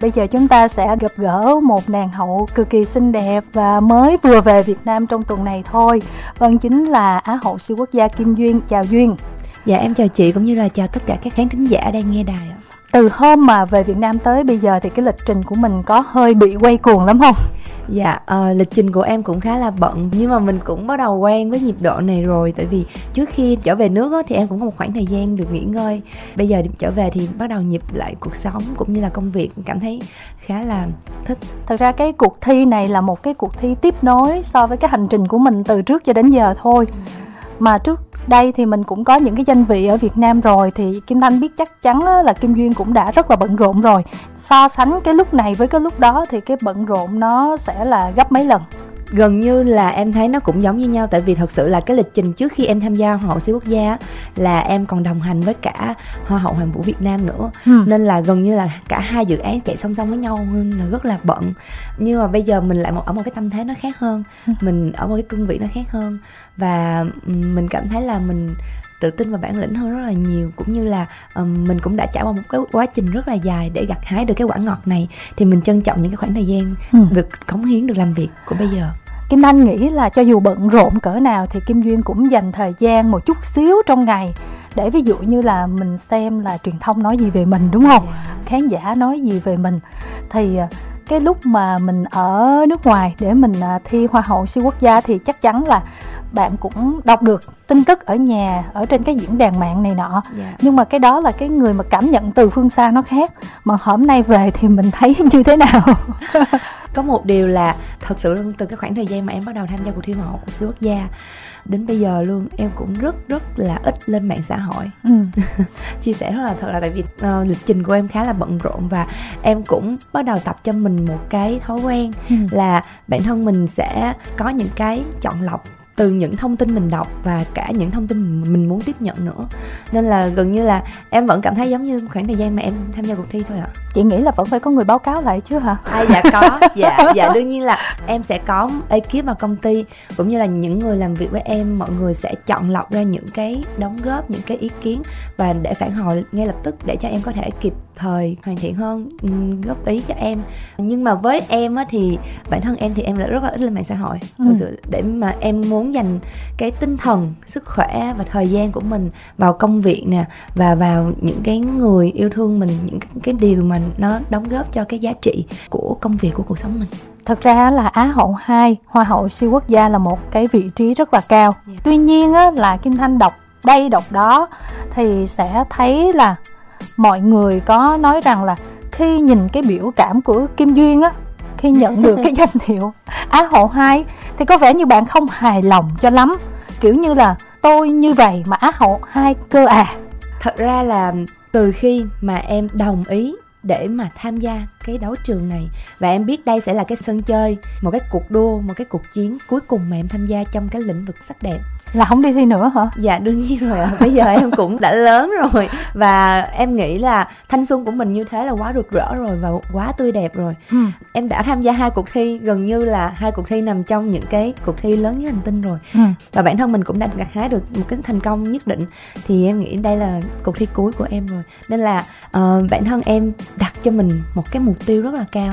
Bây giờ chúng ta sẽ gặp gỡ một nàng hậu cực kỳ xinh đẹp và mới vừa về Việt Nam trong tuần này thôi. Vâng chính là Á hậu siêu quốc gia Kim Duyên. Chào Duyên. Dạ em chào chị cũng như là chào tất cả các khán thính giả đang nghe đài ạ. Từ hôm mà về Việt Nam tới bây giờ thì cái lịch trình của mình có hơi bị quay cuồng lắm không? Dạ, uh, lịch trình của em cũng khá là bận nhưng mà mình cũng bắt đầu quen với nhịp độ này rồi tại vì trước khi trở về nước đó, thì em cũng có một khoảng thời gian được nghỉ ngơi. Bây giờ trở về thì bắt đầu nhịp lại cuộc sống cũng như là công việc cảm thấy khá là thích. Thật ra cái cuộc thi này là một cái cuộc thi tiếp nối so với cái hành trình của mình từ trước cho đến giờ thôi. Mà trước đây thì mình cũng có những cái danh vị ở Việt Nam rồi, thì Kim Thanh biết chắc chắn là Kim Duyên cũng đã rất là bận rộn rồi. So sánh cái lúc này với cái lúc đó thì cái bận rộn nó sẽ là gấp mấy lần gần như là em thấy nó cũng giống như nhau tại vì thật sự là cái lịch trình trước khi em tham gia hoa hậu siêu quốc gia là em còn đồng hành với cả hoa hậu hoàng vũ việt nam nữa ừ. nên là gần như là cả hai dự án chạy song song với nhau nên là rất là bận nhưng mà bây giờ mình lại một ở một cái tâm thế nó khác hơn ừ. mình ở một cái cương vị nó khác hơn và mình cảm thấy là mình tự tin và bản lĩnh hơn rất là nhiều cũng như là um, mình cũng đã trải qua một cái quá trình rất là dài để gặt hái được cái quả ngọt này thì mình trân trọng những cái khoảng thời gian ừ. được cống hiến được làm việc của bây giờ Kim Anh nghĩ là cho dù bận rộn cỡ nào thì Kim Duyên cũng dành thời gian một chút xíu trong ngày để ví dụ như là mình xem là truyền thông nói gì về mình đúng không? Yeah. Khán giả nói gì về mình thì à, cái lúc mà mình ở nước ngoài để mình à, thi hoa hậu siêu quốc gia thì chắc chắn là bạn cũng đọc được tin tức ở nhà ở trên cái diễn đàn mạng này nọ yeah. Dạ. nhưng mà cái đó là cái người mà cảm nhận từ phương xa nó khác mà hôm nay về thì mình thấy như thế nào có một điều là thật sự luôn từ cái khoảng thời gian mà em bắt đầu tham gia cuộc thi hoa hậu của siêu quốc gia đến bây giờ luôn em cũng rất rất là ít lên mạng xã hội ừ. chia sẻ rất là thật là tại vì uh, lịch trình của em khá là bận rộn và em cũng bắt đầu tập cho mình một cái thói quen ừ. là bản thân mình sẽ có những cái chọn lọc từ những thông tin mình đọc và cả những thông tin mình muốn tiếp nhận nữa nên là gần như là em vẫn cảm thấy giống như khoảng thời gian mà em tham gia cuộc thi thôi ạ à. chị nghĩ là vẫn phải có người báo cáo lại chứ hả à, dạ có dạ dạ đương nhiên là em sẽ có ekip vào công ty cũng như là những người làm việc với em mọi người sẽ chọn lọc ra những cái đóng góp những cái ý kiến và để phản hồi ngay lập tức để cho em có thể kịp thời hoàn thiện hơn góp ý cho em nhưng mà với em á thì bản thân em thì em lại rất là ít lên mạng xã hội ừ. thực sự để mà em muốn dành cái tinh thần sức khỏe và thời gian của mình vào công việc nè và vào những cái người yêu thương mình những cái, cái điều mà nó đóng góp cho cái giá trị của công việc của cuộc sống mình thật ra là Á hậu 2 Hoa hậu siêu quốc gia là một cái vị trí rất là cao yeah. Dạ. tuy nhiên á, là Kim Thanh đọc đây đọc đó thì sẽ thấy là mọi người có nói rằng là khi nhìn cái biểu cảm của Kim Duyên á khi nhận được cái danh hiệu Á hậu 2 thì có vẻ như bạn không hài lòng cho lắm. Kiểu như là tôi như vậy mà Á hậu 2 cơ à. Thật ra là từ khi mà em đồng ý để mà tham gia cái đấu trường này và em biết đây sẽ là cái sân chơi một cái cuộc đua một cái cuộc chiến cuối cùng mà em tham gia trong cái lĩnh vực sắc đẹp là không đi thi nữa hả? Dạ đương nhiên rồi bây giờ em cũng đã lớn rồi. Và em nghĩ là thanh xuân của mình như thế là quá rực rỡ rồi và quá tươi đẹp rồi. Ừ. em đã tham gia hai cuộc thi gần như là hai cuộc thi nằm trong những cái cuộc thi lớn nhất hành tinh rồi. Ừ. và bản thân mình cũng đã gặt hái được một cái thành công nhất định. Thì em nghĩ đây là cuộc thi cuối của em rồi. Nên là uh, bản thân em đặt cho mình một cái mục tiêu rất là cao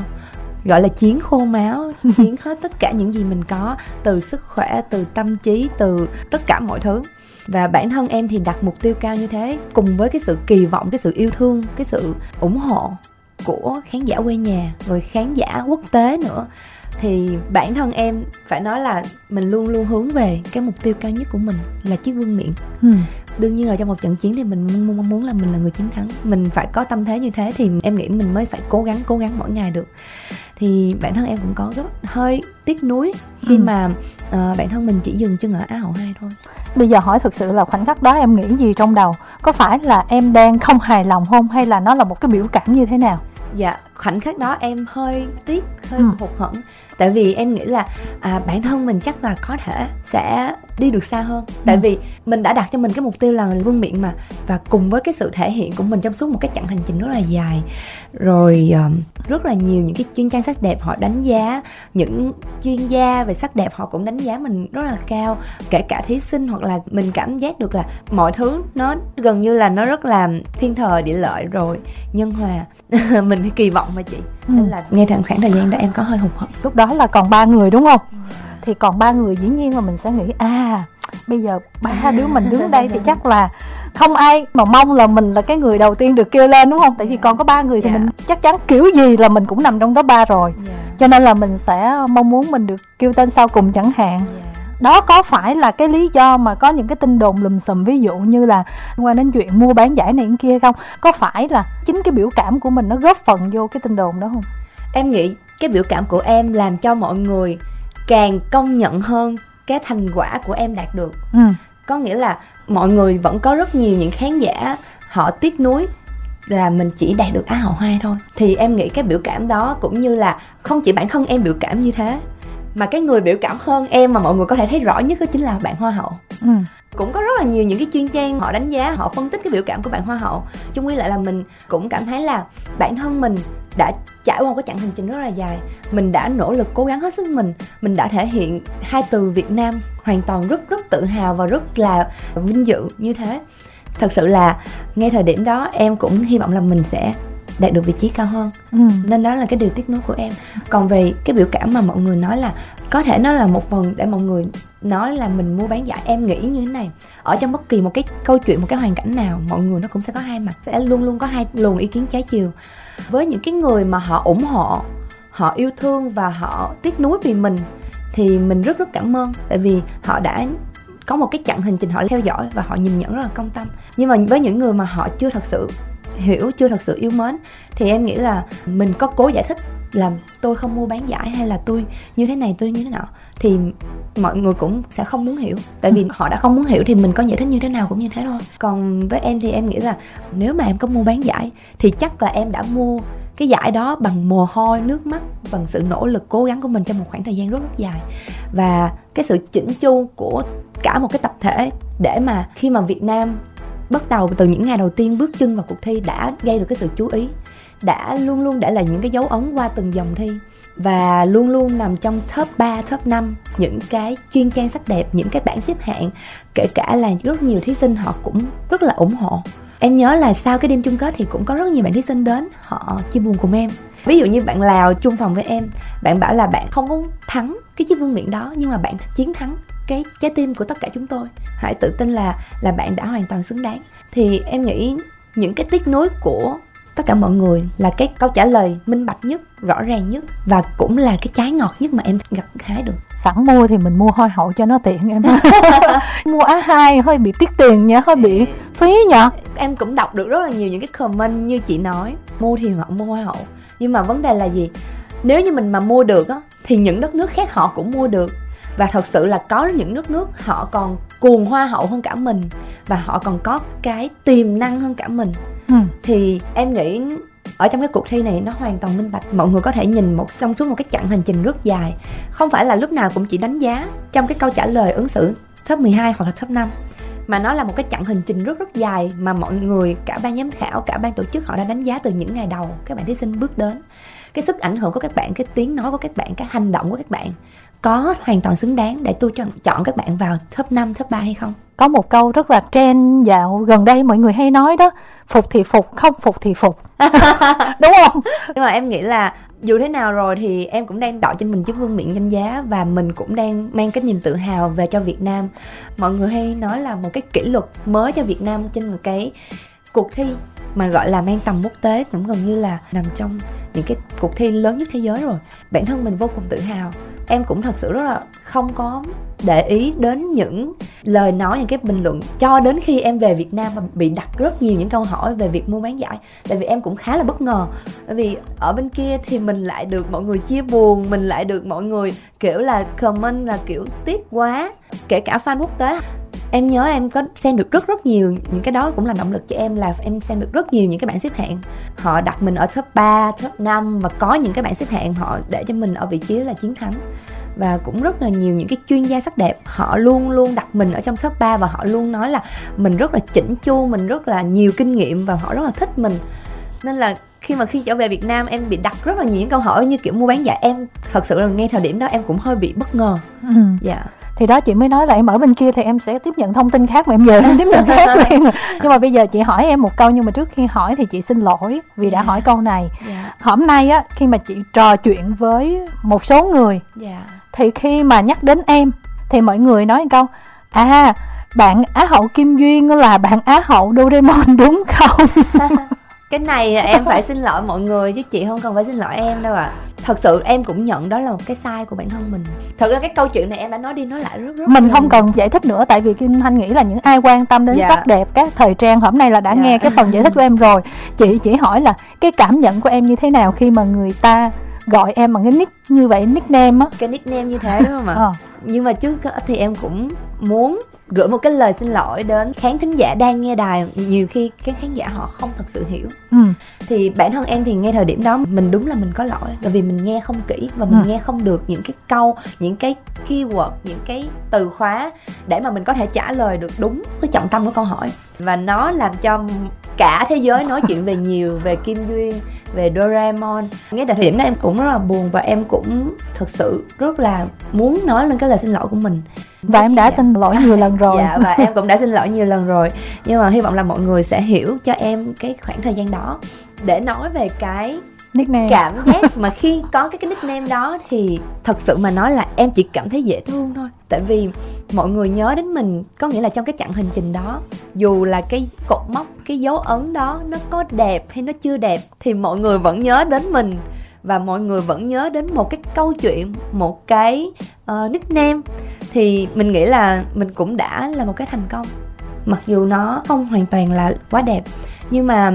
gọi là chiến khô máu chiến hết tất cả những gì mình có từ sức khỏe từ tâm trí từ tất cả mọi thứ. Và bản thân em thì đặt mục tiêu cao như thế cùng với cái sự kỳ vọng cái sự yêu thương cái sự ủng hộ của khán giả quê nhà rồi khán giả quốc tế nữa thì bản thân em phải nói là mình luôn luôn hướng về cái mục tiêu cao nhất của mình là chiếc vương miện. Ừ. đương nhiên là trong một trận chiến thì mình mong muốn là mình là người chiến thắng. Mình phải có tâm thế như thế thì em nghĩ mình mới phải cố gắng cố gắng mỗi ngày được thì bản thân em cũng có rất hơi tiếc nuối khi ừ. mà uh, bản thân mình chỉ dừng chân ở á hậu hai thôi. Bây giờ hỏi thực sự là khoảnh khắc đó em nghĩ gì trong đầu? Có phải là em đang không hài lòng không? Hay là nó là một cái biểu cảm như thế nào? Dạ khoảnh khắc đó em hơi tiếc hơi ừ. hụt hẫng tại vì em nghĩ là à, bản thân mình chắc là có thể sẽ đi được xa hơn. Tại ừ. vì mình đã đặt cho mình cái mục tiêu là vương miện mà. Và cùng với cái sự thể hiện của mình trong suốt một cái chặng hành trình rất là dài. Rồi um, rất là nhiều những cái chuyên trang sắc đẹp họ đánh giá. Những chuyên gia về sắc đẹp họ cũng đánh giá mình rất là cao. Kể cả thí sinh hoặc là mình cảm giác được là mọi thứ nó gần như là nó rất là thiên thời địa lợi rồi. Nhân hòa. Mình kỳ vọng mà chị. Ừ. nên là ngay trong khoảng thời gian đó em có hơi hụt hẫng. Lúc đó là còn ba người đúng không? Thì còn ba người dĩ nhiên là mình sẽ nghĩ à bây giờ ba đứa mình đứng đây thì chắc là không ai mà mong là mình là cái người đầu tiên được kêu lên đúng không? Tại vì còn có ba người thì yeah. mình chắc chắn kiểu gì là mình cũng nằm trong đó ba rồi. Yeah. cho nên là mình sẽ mong muốn mình được kêu tên sau cùng chẳng hạn. Yeah đó có phải là cái lý do mà có những cái tin đồn lùm xùm ví dụ như là liên quan đến chuyện mua bán giải này kia không? Có phải là chính cái biểu cảm của mình nó góp phần vô cái tin đồn đó không em nghĩ cái biểu cảm của em làm cho mọi người càng công nhận hơn cái thành quả của em đạt được. Ừ. có nghĩa là mọi người vẫn có rất nhiều những khán giả họ tiếc nuối là mình chỉ đạt được á hậu hoa thôi. Thì em nghĩ cái biểu cảm đó cũng như là không chỉ bản thân em biểu cảm như thế mà cái người biểu cảm hơn em mà mọi người có thể thấy rõ nhất đó chính là bạn hoa hậu. Ừ. cũng có rất là nhiều những cái chuyên trang họ đánh giá họ phân tích cái biểu cảm của bạn hoa hậu. Chung quy lại là mình cũng cảm thấy là bản thân mình đã trải qua một cái chặng hành trình rất là dài. Mình đã nỗ lực cố gắng hết sức mình. Mình đã thể hiện hai từ việt nam hoàn toàn rất rất tự hào và rất là vinh dự như thế. Thật sự là ngay thời điểm đó em cũng hy vọng là mình sẽ đạt được vị trí cao hơn. Ừ. nên đó là cái điều tiếc nuối của em. Còn về cái biểu cảm mà mọi người nói là có thể nó là một phần để mọi người nói là mình mua bán giải em nghĩ như thế này. Ở trong bất kỳ một cái câu chuyện một cái hoàn cảnh nào mọi người nó cũng sẽ có hai mặt sẽ luôn luôn có hai luồng ý kiến trái chiều. Với những cái người mà họ ủng hộ họ yêu thương và họ tiếc nuối vì mình thì mình rất rất cảm ơn. Tại vì họ đã có một cái chặng hành trình họ theo dõi và họ nhìn nhận rất là công tâm. Nhưng mà với những người mà họ chưa thật sự hiểu chưa thật sự yêu mến thì em nghĩ là mình có cố giải thích là tôi không mua bán giải hay là tôi như thế này tôi như thế nào thì mọi người cũng sẽ không muốn hiểu. Tại vì họ đã không muốn hiểu thì mình có giải thích như thế nào cũng như thế thôi. Còn với em thì em nghĩ là nếu mà em có mua bán giải thì chắc là em đã mua cái giải đó bằng mồ hôi nước mắt bằng sự nỗ lực cố gắng của mình trong một khoảng thời gian rất rất dài. Và cái sự chỉnh chu của cả một cái tập thể để mà khi mà Việt Nam bắt đầu từ những ngày đầu tiên bước chân vào cuộc thi đã gây được cái sự chú ý đã luôn luôn để lại những cái dấu ấn qua từng dòng thi và luôn luôn nằm trong top 3, top 5 những cái chuyên trang sắc đẹp, những cái bảng xếp hạng kể cả là rất nhiều thí sinh họ cũng rất là ủng hộ. Em nhớ là sau cái đêm chung kết thì cũng có rất nhiều bạn thí sinh đến họ chia buồn cùng em. Ví dụ như bạn lào chung phòng với em bạn bảo là bạn không có thắng cái chiếc vương miện đó nhưng mà bạn chiến thắng cái trái tim của tất cả chúng tôi. Hãy tự tin là là bạn đã hoàn toàn xứng đáng. Thì em nghĩ những cái tiếc nuối của tất cả mọi người là cái câu trả lời minh bạch nhất rõ ràng nhất và cũng là cái trái ngọt nhất mà em gặt hái được. Sẵn mua thì mình mua hoa hậu cho nó tiện em mua á hai hơi bị tiết tiền nha hơi bị phí nhở em cũng đọc được rất là nhiều những cái comment như chị nói mua thì họ mua hoa hậu. Nhưng mà vấn đề là gì? Nếu như mình mà mua được á thì những đất nước khác họ cũng mua được và thật sự là có những nước nước họ còn cuồng hoa hậu hơn cả mình và họ còn có cái tiềm năng hơn cả mình. Ừ. thì em nghĩ ở trong cái cuộc thi này nó hoàn toàn minh bạch mọi người có thể nhìn một xong suốt một cái chặng hành trình rất dài. Không phải là lúc nào cũng chỉ đánh giá trong cái câu trả lời ứng xử top 12 hoặc là top 5 mà nó là một cái chặng hành trình rất rất dài mà mọi người cả ban giám khảo cả ban tổ chức họ đã đánh giá từ những ngày đầu các bạn thí sinh bước đến. Cái sức ảnh hưởng của các bạn cái tiếng nói của các bạn cái hành động của các bạn có hoàn toàn xứng đáng để tôi chọn, chọn các bạn vào top 5, top 3 hay không? Có một câu rất là trend dạo gần đây mọi người hay nói đó Phục thì phục, không phục thì phục Đúng không? Nhưng mà em nghĩ là dù thế nào rồi thì em cũng đang đội trên mình chiếc vương miện danh giá và mình cũng đang mang cái niềm tự hào về cho Việt Nam. Mọi người hay nói là một cái kỷ lục mới cho Việt Nam trên một cái cuộc thi mà gọi là mang tầm quốc tế cũng gần như là nằm trong những cái cuộc thi lớn nhất thế giới rồi bản thân mình vô cùng tự hào em cũng thật sự rất là không có để ý đến những lời nói, những cái bình luận cho đến khi em về Việt Nam và bị đặt rất nhiều những câu hỏi về việc mua bán giải. Tại vì em cũng khá là bất ngờ. Bởi vì ở bên kia thì mình lại được mọi người chia buồn, mình lại được mọi người kiểu là comment là kiểu tiếc quá, kể cả fan quốc tế em nhớ em có xem được rất rất nhiều những cái đó cũng là động lực cho em là em xem được rất nhiều những cái bảng xếp hạng. Họ đặt mình ở top 3, top 5 và có những cái bảng xếp hạng họ để cho mình ở vị trí là chiến thắng. Và cũng rất là nhiều những cái chuyên gia sắc đẹp họ luôn luôn đặt mình ở trong top 3 và họ luôn nói là mình rất là chỉnh chu mình rất là nhiều kinh nghiệm và họ rất là thích mình. Nên là khi mà khi trở về Việt Nam em bị đặt rất là nhiều những câu hỏi như kiểu mua bán dạ em thật sự là ngay thời điểm đó em cũng hơi bị bất ngờ. Ừ. dạ thì đó chị mới nói là em ở bên kia thì em sẽ tiếp nhận thông tin khác mà em về em tiếp nhận khác liền nhưng mà bây giờ chị hỏi em một câu nhưng mà trước khi hỏi thì chị xin lỗi vì đã yeah. Dạ. hỏi câu này yeah. Dạ. hôm nay á khi mà chị trò chuyện với một số người yeah. Dạ. thì khi mà nhắc đến em thì mọi người nói câu à bạn á hậu kim duyên là bạn á hậu doraemon đúng không cái này em phải xin lỗi mọi người chứ chị không cần phải xin lỗi em đâu ạ à. thật sự em cũng nhận đó là một cái sai của bản thân mình thật ra cái câu chuyện này em đã nói đi nói lại rất rất mình không cần giải thích nữa tại vì kim thanh nghĩ là những ai quan tâm đến dạ. sắc đẹp các thời trang hôm nay là đã dạ. nghe cái phần giải thích của em rồi chị chỉ hỏi là cái cảm nhận của em như thế nào khi mà người ta gọi em bằng cái nick như vậy nickname á cái nickname như thế đúng không ạ ờ. nhưng mà trước thì em cũng muốn gửi một cái lời xin lỗi đến khán thính giả đang nghe đài nhiều khi các khán giả họ không thật sự hiểu ừ. thì bản thân em thì ngay thời điểm đó mình đúng là mình có lỗi bởi vì mình nghe không kỹ và mình ừ. nghe không được những cái câu những cái keyword những cái từ khóa để mà mình có thể trả lời được đúng cái trọng tâm của câu hỏi và nó làm cho cả thế giới nói chuyện về nhiều về kim duyên về Doraemon. Ngay tại thời điểm đó em cũng rất là buồn và em cũng thực sự rất là muốn nói lên cái lời xin lỗi của mình. Và em đã dạ. xin lỗi nhiều lần rồi. Dạ và em cũng đã xin lỗi nhiều lần rồi. Nhưng mà hy vọng là mọi người sẽ hiểu cho em cái khoảng thời gian đó để nói về cái nickname. Cảm giác mà khi có cái cái nickname đó thì thật sự mà nói là em chỉ cảm thấy dễ thương thôi. Tại vì mọi người nhớ đến mình có nghĩa là trong cái chặng hành trình đó dù là cái cột mốc cái dấu ấn đó nó có đẹp hay nó chưa đẹp thì mọi người vẫn nhớ đến mình. Và mọi người vẫn nhớ đến một cái câu chuyện một cái uh, nickname. Thì mình nghĩ là mình cũng đã là một cái thành công. Mặc dù nó không hoàn toàn là quá đẹp nhưng mà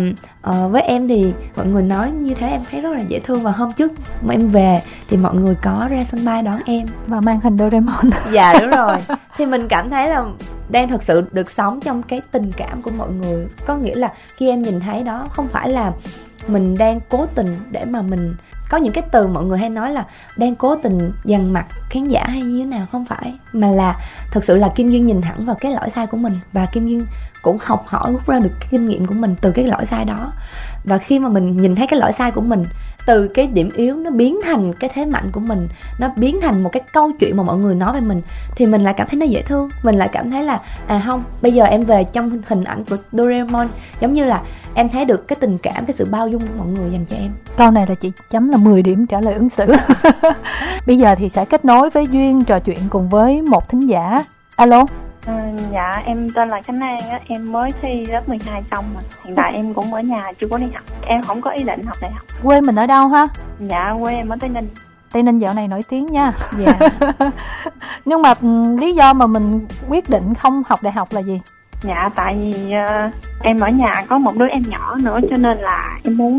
uh, với em thì mọi người nói như thế em thấy rất là dễ thương và hôm trước mà em về thì mọi người có ra sân bay đón em. Và mang hình Doraemon. Dạ đúng rồi. Thì mình cảm thấy là đang thật sự được sống trong cái tình cảm của mọi người. Có nghĩa là khi em nhìn thấy đó không phải là mình đang cố tình để mà mình có những cái từ mọi người hay nói là đang cố tình dằn mặt khán giả hay như thế nào, không phải. Mà là thật sự là kim duyên nhìn thẳng vào cái lỗi sai của mình và kim duyên cũng học hỏi rút ra được cái kinh nghiệm của mình từ cái lỗi sai đó và khi mà mình nhìn thấy cái lỗi sai của mình, từ cái điểm yếu nó biến thành cái thế mạnh của mình, nó biến thành một cái câu chuyện mà mọi người nói về mình, thì mình lại cảm thấy nó dễ thương. Mình lại cảm thấy là à không, bây giờ em về trong hình ảnh của Doraemon, giống như là em thấy được cái tình cảm, cái sự bao dung của mọi người dành cho em. Câu này là chị chấm là 10 điểm trả lời ứng xử. Bây giờ thì sẽ kết nối với duyên trò chuyện cùng với một thính giả. Alo? Dạ em tên là Khánh An á, em mới thi lớp 12 xong mà Hiện tại em cũng ở nhà chưa có đi học. Em không có ý định học đại học. Quê mình ở đâu ha? Dạ quê em ở Tây Ninh. Tây Ninh dạo này nổi tiếng nha. Dạ. Nhưng mà ừ, lý do mà mình quyết định không học đại học là gì? Dạ tại vì uh, em ở nhà có một đứa em nhỏ nữa cho nên là em muốn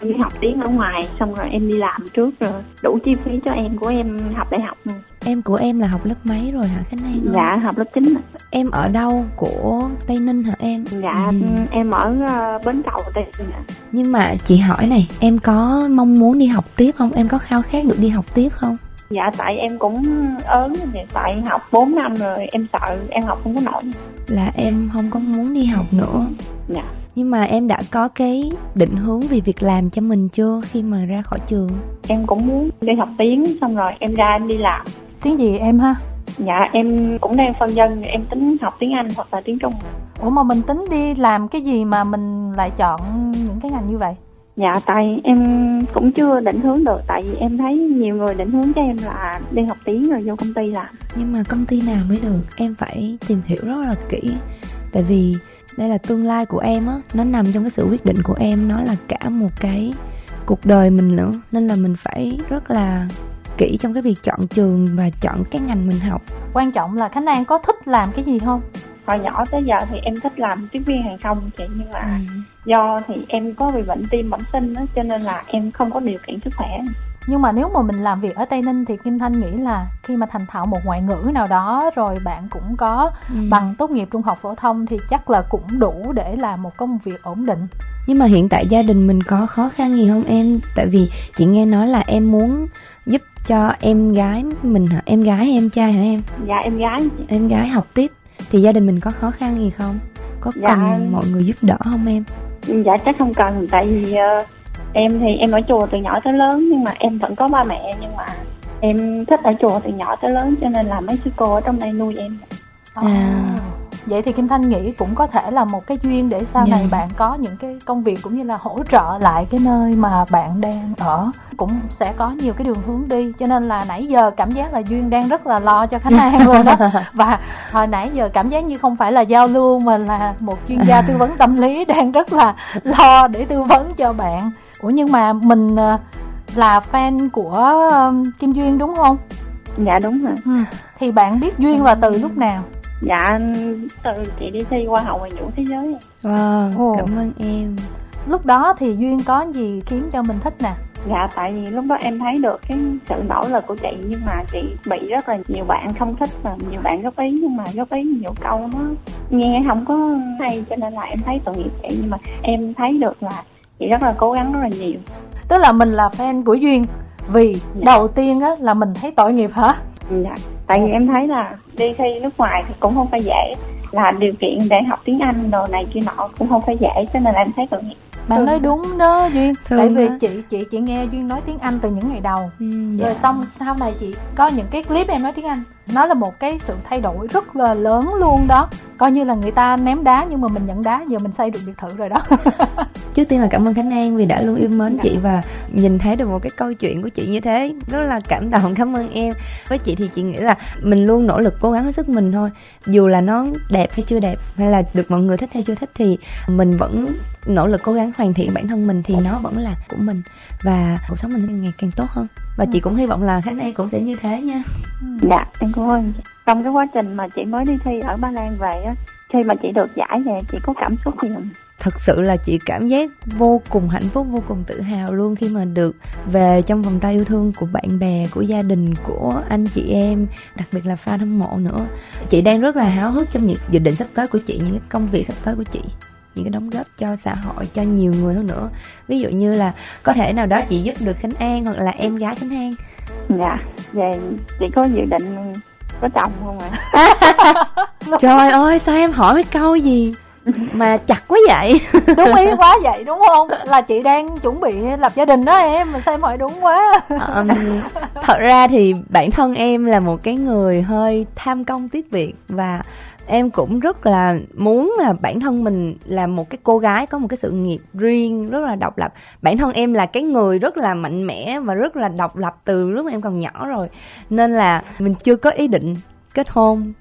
đi học tiếng ở ngoài xong rồi em đi làm trước rồi đủ chi phí cho em của em học đại học Em của em là học lớp mấy rồi hả Khánh An? Dạ học lớp 9 Em ở đâu của Tây Ninh hả em? Dạ ừ. em ở uh, Bến Cầu Tây Ninh Nhưng mà chị hỏi này, em có mong muốn đi học tiếp không? Em có khao khát được đi học tiếp không? Dạ tại em cũng ớn tại học 4 năm rồi em sợ em học không có nổi Là em không có muốn đi học nữa Dạ nhưng mà em đã có cái định hướng về việc làm cho mình chưa khi mà ra khỏi trường em cũng muốn đi học tiếng xong rồi em ra em đi làm tiếng gì em ha? Dạ em cũng đang phân dân em tính học tiếng anh hoặc là tiếng trung. Ủa mà mình tính đi làm cái gì mà mình lại chọn những cái ngành như vậy? Dạ tại em cũng chưa định hướng được tại vì em thấy nhiều người định hướng cho em là đi học tiếng rồi vô công ty làm. Nhưng mà công ty nào mới được? Em phải tìm hiểu rất là kỹ. Tại vì đây là tương lai của em á nó nằm trong cái sự quyết định của em nó là cả một cái cuộc đời mình nữa. Nên là mình phải rất là kỹ trong cái việc chọn trường và chọn cái ngành mình học? Quan trọng là khánh an có thích làm cái gì không? Hồi nhỏ tới giờ thì em thích làm tiếp viên hàng không chị nhưng mà ừ. do thì em có bị bệnh tim bẩm sinh đó cho nên là em không có điều kiện sức khỏe. Nhưng mà nếu mà mình làm việc ở tây ninh thì kim thanh nghĩ là khi mà thành thạo một ngoại ngữ nào đó rồi bạn cũng có ừ. bằng tốt nghiệp trung học phổ thông thì chắc là cũng đủ để làm một công việc ổn định. Nhưng mà hiện tại gia đình mình có khó khăn gì không em? Tại vì chị nghe nói là em muốn cho em gái mình hả? Em gái hay em trai hả em? Dạ em gái. Em gái học tiếp. Thì gia đình mình có khó khăn gì không? Có dạ. cần mọi người giúp đỡ không em? Dạ chắc không cần. Tại vì uh, em thì em ở chùa từ nhỏ tới lớn nhưng mà em vẫn có ba mẹ nhưng mà em thích ở chùa từ nhỏ tới lớn cho nên là mấy sư cô ở trong đây nuôi em. À. vậy thì kim thanh nghĩ cũng có thể là một cái duyên để sau yeah. này dạ. bạn có những cái công việc cũng như là hỗ trợ lại cái nơi mà bạn đang ở cũng sẽ có nhiều cái đường hướng đi cho nên là nãy giờ cảm giác là duyên đang rất là lo cho khánh an luôn đó và hồi nãy giờ cảm giác như không phải là giao lưu mà là một chuyên gia tư vấn tâm lý đang rất là lo để tư vấn cho bạn ủa nhưng mà mình ờ, là fan của kim duyên đúng không dạ đúng rồi ừ. thì bạn biết duyên là từ lúc nào dạ từ chị đi thi qua hậu ngoại ngữ thế giới. Wow Ồ. cảm ơn em. Lúc đó thì duyên có gì khiến cho mình thích nè? Dạ tại vì lúc đó em thấy được cái sự nỗ lực của chị nhưng mà chị bị rất là nhiều bạn không thích và nhiều bạn góp ý nhưng mà góp ý nhiều câu nó nghe không có hay cho nên là em thấy tội nghiệp chị. Nhưng mà em thấy được là chị rất là cố gắng rất là nhiều. Tức là mình là fan của duyên vì dạ. đầu tiên á là mình thấy tội nghiệp hả? Dạ tại vì em thấy là đi thi nước ngoài thì cũng không phải dễ. Là điều kiện để học tiếng anh đồ này kia nọ cũng không phải dễ, cho nên là em thấy cần bạn nói đúng đó duyên. Thương tại vì đó. chị chị chị nghe duyên nói tiếng anh từ những ngày đầu. Ừ, dạ. rồi xong sau này chị có những cái clip em nói tiếng anh. Nó là một cái sự thay đổi rất là lớn luôn đó. Coi như là người ta ném đá nhưng mà mình nhận đá giờ mình xây được biệt thự rồi đó. Trước tiên là cảm ơn khánh an vì đã luôn yêu mến chị và nhìn thấy được một cái câu chuyện của chị như thế. Rất là cảm động cảm ơn em. Với chị thì chị nghĩ là mình luôn nỗ lực cố gắng hết sức mình thôi. Dù là nó đẹp hay chưa đẹp hay là được mọi người thích hay chưa thích thì mình vẫn nỗ lực cố gắng hoàn thiện bản thân mình thì nó vẫn là của mình. Và cuộc sống mình ngày càng tốt hơn. Và chị cũng hy vọng là khánh an cũng sẽ như thế nha. Dạ em cảm ơn. Trong cái quá trình mà chị mới đi thi ở ba lan về á khi mà chị được giải về chị có cảm xúc gì không? Thật sự là chị cảm giác vô cùng hạnh phúc vô cùng tự hào luôn khi mà được về trong vòng tay yêu thương của bạn bè của gia đình của anh chị em đặc biệt là fan hâm mộ nữa. Chị đang rất là háo hức trong những dự định sắp tới của chị những cái công việc sắp tới của chị những cái đóng góp cho xã hội cho nhiều người hơn nữa. Ví dụ như là có thể nào đó chị giúp được khánh an hoặc là em gái khánh an. Dạ về chị có dự định có chồng không ạ? Trời ơi sao em hỏi cái câu gì mà chặt quá vậy? Đúng ý quá vậy đúng không? Là chị đang chuẩn bị lập gia đình đó em mà sao em hỏi đúng quá? Um, thật ra thì bản thân em là một cái người hơi tham công tiếc việc và em cũng rất là muốn là bản thân mình là một cái cô gái có một cái sự nghiệp riêng rất là độc lập. Bản thân em là cái người rất là mạnh mẽ và rất là độc lập từ lúc mà em còn nhỏ rồi. Nên là mình chưa có ý định kết hôn.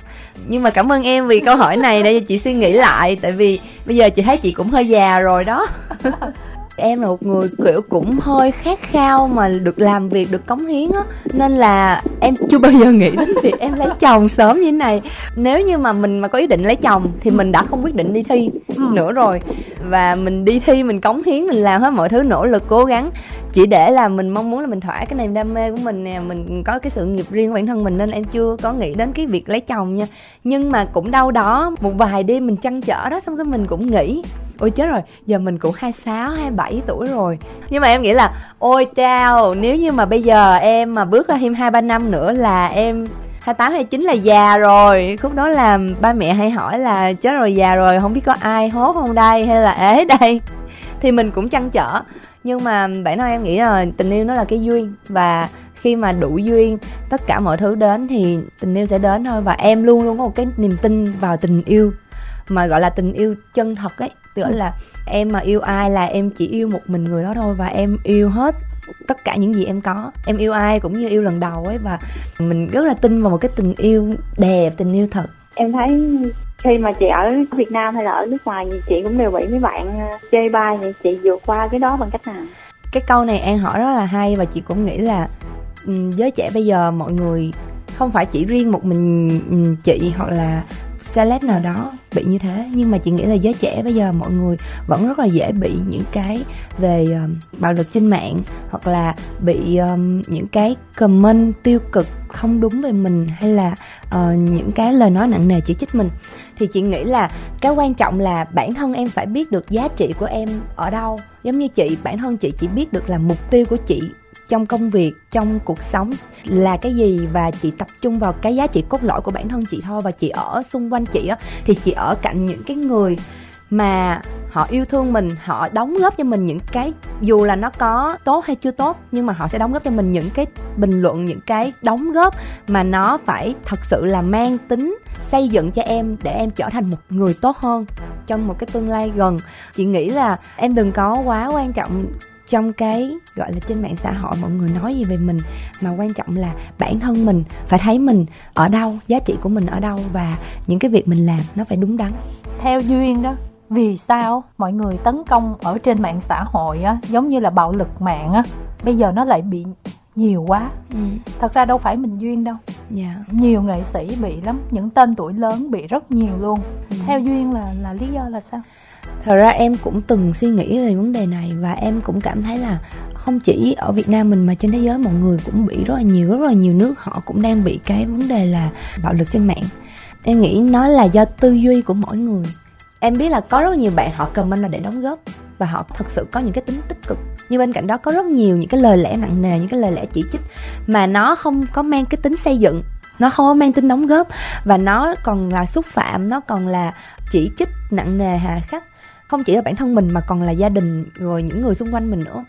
Nhưng mà cảm ơn em vì câu hỏi này để cho chị suy nghĩ lại. Tại vì bây giờ chị thấy chị cũng hơi già rồi đó. em là một người kiểu cũng hơi khát khao mà được làm việc được cống hiến á. Nên là em chưa bao giờ nghĩ đến việc em lấy chồng sớm như thế này. Nếu như mà mình mà có ý định lấy chồng thì mình đã không quyết định đi thi ừ. nữa rồi. Và mình đi thi mình cống hiến mình làm hết mọi thứ nỗ lực cố gắng chỉ để là mình mong muốn là mình thỏa cái niềm đam mê của mình nè mình có cái sự nghiệp riêng của bản thân mình nên em chưa có nghĩ đến cái việc lấy chồng nha. Nhưng mà cũng đâu đó một vài đêm mình chăn trở đó xong cái mình cũng nghĩ ôi chết rồi giờ mình cũng 26, 27 tuổi rồi. Nhưng mà em nghĩ là ôi chao nếu như mà bây giờ em mà bước ra thêm hai ba năm nữa là em 28, 29 là già rồi. Khúc đó là ba mẹ hay hỏi là Chết rồi già rồi không biết có ai hốt không đây Hay là ế đây? Thì mình cũng chăn trở. Nhưng mà bản thân em nghĩ là tình yêu nó là cái duyên. Và khi mà đủ duyên, Tất cả mọi thứ đến thì tình yêu sẽ đến thôi. Và em luôn luôn có một cái niềm tin vào tình yêu, Mà gọi là tình yêu chân thật ấy. Tức là em mà yêu ai là em chỉ yêu một mình người đó thôi, và em yêu hết tất cả những gì em có. Em yêu ai cũng như yêu lần đầu ấy, và mình rất là tin vào một cái tình yêu đẹp, tình yêu thật. Em thấy khi mà chị ở Việt Nam hay là ở nước ngoài thì chị cũng đều bị mấy bạn ờ, chê bai thì chị vượt qua cái đó bằng cách nào? Cái câu này an hỏi rất là hay và chị cũng nghĩ là ừ, giới trẻ bây giờ mọi người không phải chỉ riêng một mình ừ, chị hoặc là celeb nào đó bị như thế. Nhưng mà chị nghĩ là giới trẻ bây giờ mọi người vẫn rất là dễ bị những cái về um, bạo lực trên mạng hoặc là bị um, những cái comment tiêu cực không đúng về mình hay là uh, những cái lời nói nặng nề chỉ trích mình. Thì chị nghĩ là cái quan trọng là bản thân em phải biết được giá trị của em ở đâu. Giống như chị bản thân chị chỉ biết được là mục tiêu của chị trong công việc, trong cuộc sống là cái gì và chị tập trung vào cái giá trị cốt lõi của bản thân chị thôi. Và chị ở xung quanh chị á, thì chị ở cạnh những cái người mà họ yêu thương mình, họ đóng góp cho mình những cái dù là nó có tốt hay chưa tốt, nhưng mà họ sẽ đóng góp cho mình những cái bình luận, những cái đóng góp mà nó phải thật sự là mang tính xây dựng cho em, để em trở thành một người tốt hơn trong một cái tương lai gần. Chị nghĩ là em đừng có quá quan trọng trong cái gọi là trên mạng xã hội mọi người nói gì về mình mà quan trọng là bản thân mình phải thấy mình ở đâu giá trị của mình ở đâu và những cái việc mình làm nó phải đúng đắn theo duyên đó vì sao mọi người tấn công ở trên mạng xã hội á giống như là bạo lực mạng á bây giờ nó lại bị nhiều quá ừ. thật ra đâu phải mình duyên đâu yeah. Dạ. nhiều nghệ sĩ bị lắm những tên tuổi lớn bị rất nhiều luôn ừ. theo duyên là là lý do là sao thật ra em cũng từng suy nghĩ về vấn đề này và em cũng cảm thấy là không chỉ ở Việt Nam mình mà trên thế giới mọi người cũng bị rất là nhiều, rất là nhiều nước họ cũng đang bị cái vấn đề là bạo lực trên mạng. Em nghĩ nó là do tư duy của mỗi người. Em biết là có rất nhiều bạn họ comment là để đóng góp và họ thật sự có những cái tính tích cực. Nhưng bên cạnh đó có rất nhiều những cái lời lẽ nặng nề, những cái lời lẽ chỉ trích mà nó không có mang cái tính xây dựng, nó không có mang tính đóng góp và nó còn là xúc phạm, nó còn là chỉ trích nặng nề hà khắc không chỉ là bản thân mình mà còn là gia đình rồi những người xung quanh mình nữa.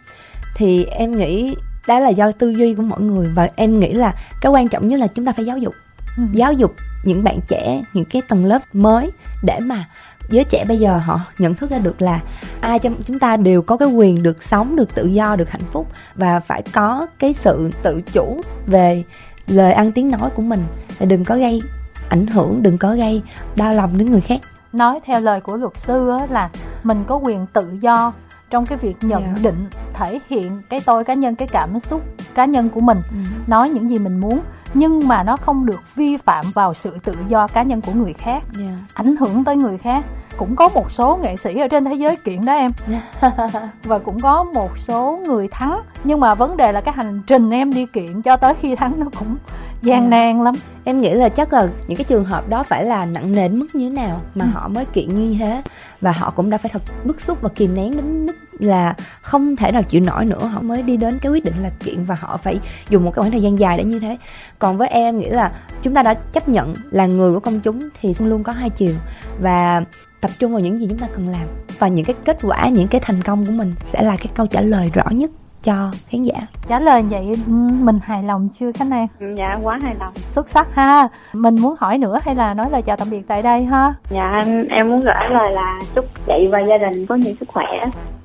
Thì em nghĩ đó là do tư duy của mỗi người và em nghĩ là cái quan trọng nhất là chúng ta phải giáo dục. Ừ. giáo dục những bạn trẻ những cái tầng lớp mới để mà giới trẻ bây giờ họ nhận thức ra được là ai trong chúng ta đều có cái quyền được sống được tự do được hạnh phúc và phải có cái sự tự chủ về lời ăn tiếng nói của mình. Đừng có gây ảnh hưởng đừng có gây đau lòng đến người khác nói theo lời của luật sư á, là mình có quyền tự do trong cái việc nhận yeah. Dạ. định thể hiện cái tôi cá nhân cái cảm xúc cá nhân của mình ừ. nói những gì mình muốn nhưng mà nó không được vi phạm vào sự tự do cá nhân của người khác yeah. Dạ. ảnh hưởng tới người khác cũng có một số nghệ sĩ ở trên thế giới kiện đó em dạ. và cũng có một số người thắng nhưng mà vấn đề là cái hành trình em đi kiện cho tới khi thắng nó cũng gian yeah. nan lắm. Em nghĩ là chắc là những cái trường hợp đó phải là nặng nề đến mức như thế nào mà ừ. họ mới kiện như thế. Và họ cũng đã phải thật bức xúc và kìm nén đến mức là không thể nào chịu nổi nữa. Họ mới đi đến cái quyết định là kiện và họ phải dùng một cái khoảng thời gian dài để như thế. Còn với em nghĩ là chúng ta đã chấp nhận là người của công chúng thì luôn có hai chiều. Và tập trung vào những gì chúng ta cần làm. Và những cái kết quả những cái thành công của mình sẽ là cái câu trả lời rõ nhất cho khán giả. Trả lời vậy mình hài lòng chưa khánh an dạ quá hài lòng. Xuất sắc ha. Mình muốn hỏi nữa hay là nói lời chào tạm biệt tại đây ha? Dạ em muốn gửi lời là chúc chị và gia đình có nhiều sức khỏe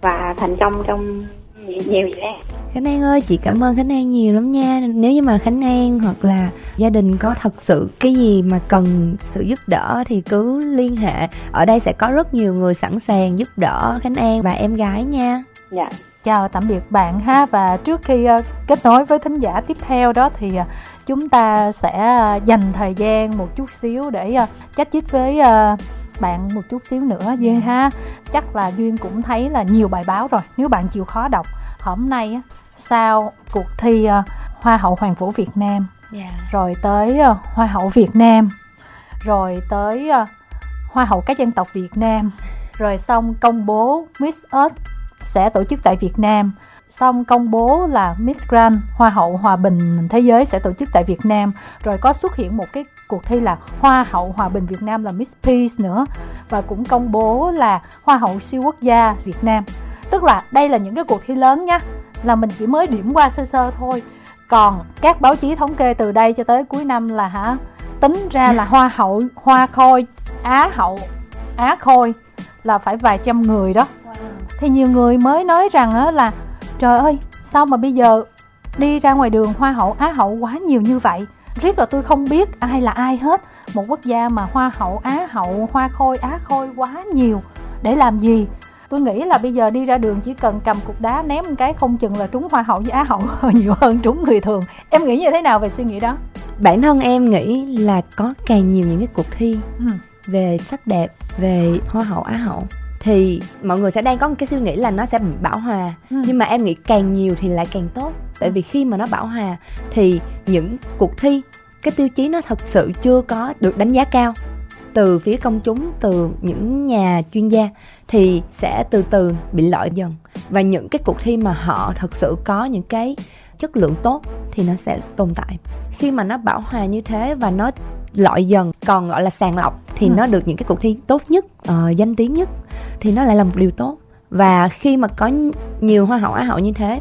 và thành công trong nhiều vậy Khánh An ơi chị cảm ơn Khánh An nhiều lắm nha. Nếu như mà Khánh An hoặc là gia đình có thật sự cái gì mà cần sự giúp đỡ thì cứ liên hệ. Ở đây sẽ có rất nhiều người sẵn sàng giúp đỡ Khánh An và em gái nha. Dạ chào tạm biệt bạn ha và trước khi uh, kết nối với thính giả tiếp theo đó thì uh, chúng ta sẽ uh, dành thời gian một chút xíu để chách chích với bạn một chút xíu nữa duyên yeah. ha chắc là duyên cũng thấy là nhiều bài báo rồi nếu bạn chịu khó đọc hôm nay sau cuộc thi hoa hậu hoàng vũ việt nam yeah. rồi tới hoa hậu việt nam rồi tới hoa hậu các dân tộc việt nam rồi xong công bố miss earth sẽ tổ chức tại việt nam. Xong công bố là Miss Grand, Hoa hậu, Hòa bình thế giới sẽ tổ chức tại Việt Nam. Rồi có xuất hiện một cái cuộc thi là Hoa hậu, Hòa bình Việt Nam là Miss Peace nữa. Và cũng công bố là Hoa hậu siêu quốc gia Việt Nam. Tức là đây là những cái cuộc thi lớn nha, là mình chỉ mới điểm qua sơ sơ thôi. Còn các báo chí thống kê từ đây cho tới cuối năm là hả? Tính ra là hoa hậu, hoa khôi, á hậu, á khôi là phải vài trăm người đó thì nhiều người mới nói rằng á là trời ơi sao mà bây giờ đi ra ngoài đường hoa hậu á hậu quá nhiều như vậy? Riết là tôi không biết ai là ai hết. Một quốc gia mà hoa hậu á hậu hoa khôi á khôi quá nhiều. Để làm gì? Tôi nghĩ là bây giờ đi ra đường chỉ cần cầm cục đá ném một cái không chừng là trúng hoa hậu với á hậu nhiều hơn trúng người thường. Em nghĩ như thế nào về suy nghĩ đó? Bản thân em nghĩ là có càng nhiều những cái cuộc thi ừ. về sắc đẹp về hoa hậu á hậu thì mọi người sẽ đang có một cái suy nghĩ là nó sẽ bị bão hòa. Ừ. nhưng mà em nghĩ càng nhiều thì lại càng tốt. Tại vì khi mà nó bão hòa thì những cuộc thi cái tiêu chí nó thật sự chưa có được đánh giá cao. Từ phía công chúng từ những nhà chuyên gia thì sẽ từ từ bị loại dần. Và những cái cuộc thi mà họ thật sự có những cái chất lượng tốt thì nó sẽ tồn tại. Khi mà nó bão hòa như thế và nó loại dần còn gọi là sàng lọc thì ừ. nó được những cái cuộc thi tốt nhất uh, danh tiếng nhất thì nó lại là một điều tốt và khi mà có nhiều hoa hậu á hậu như thế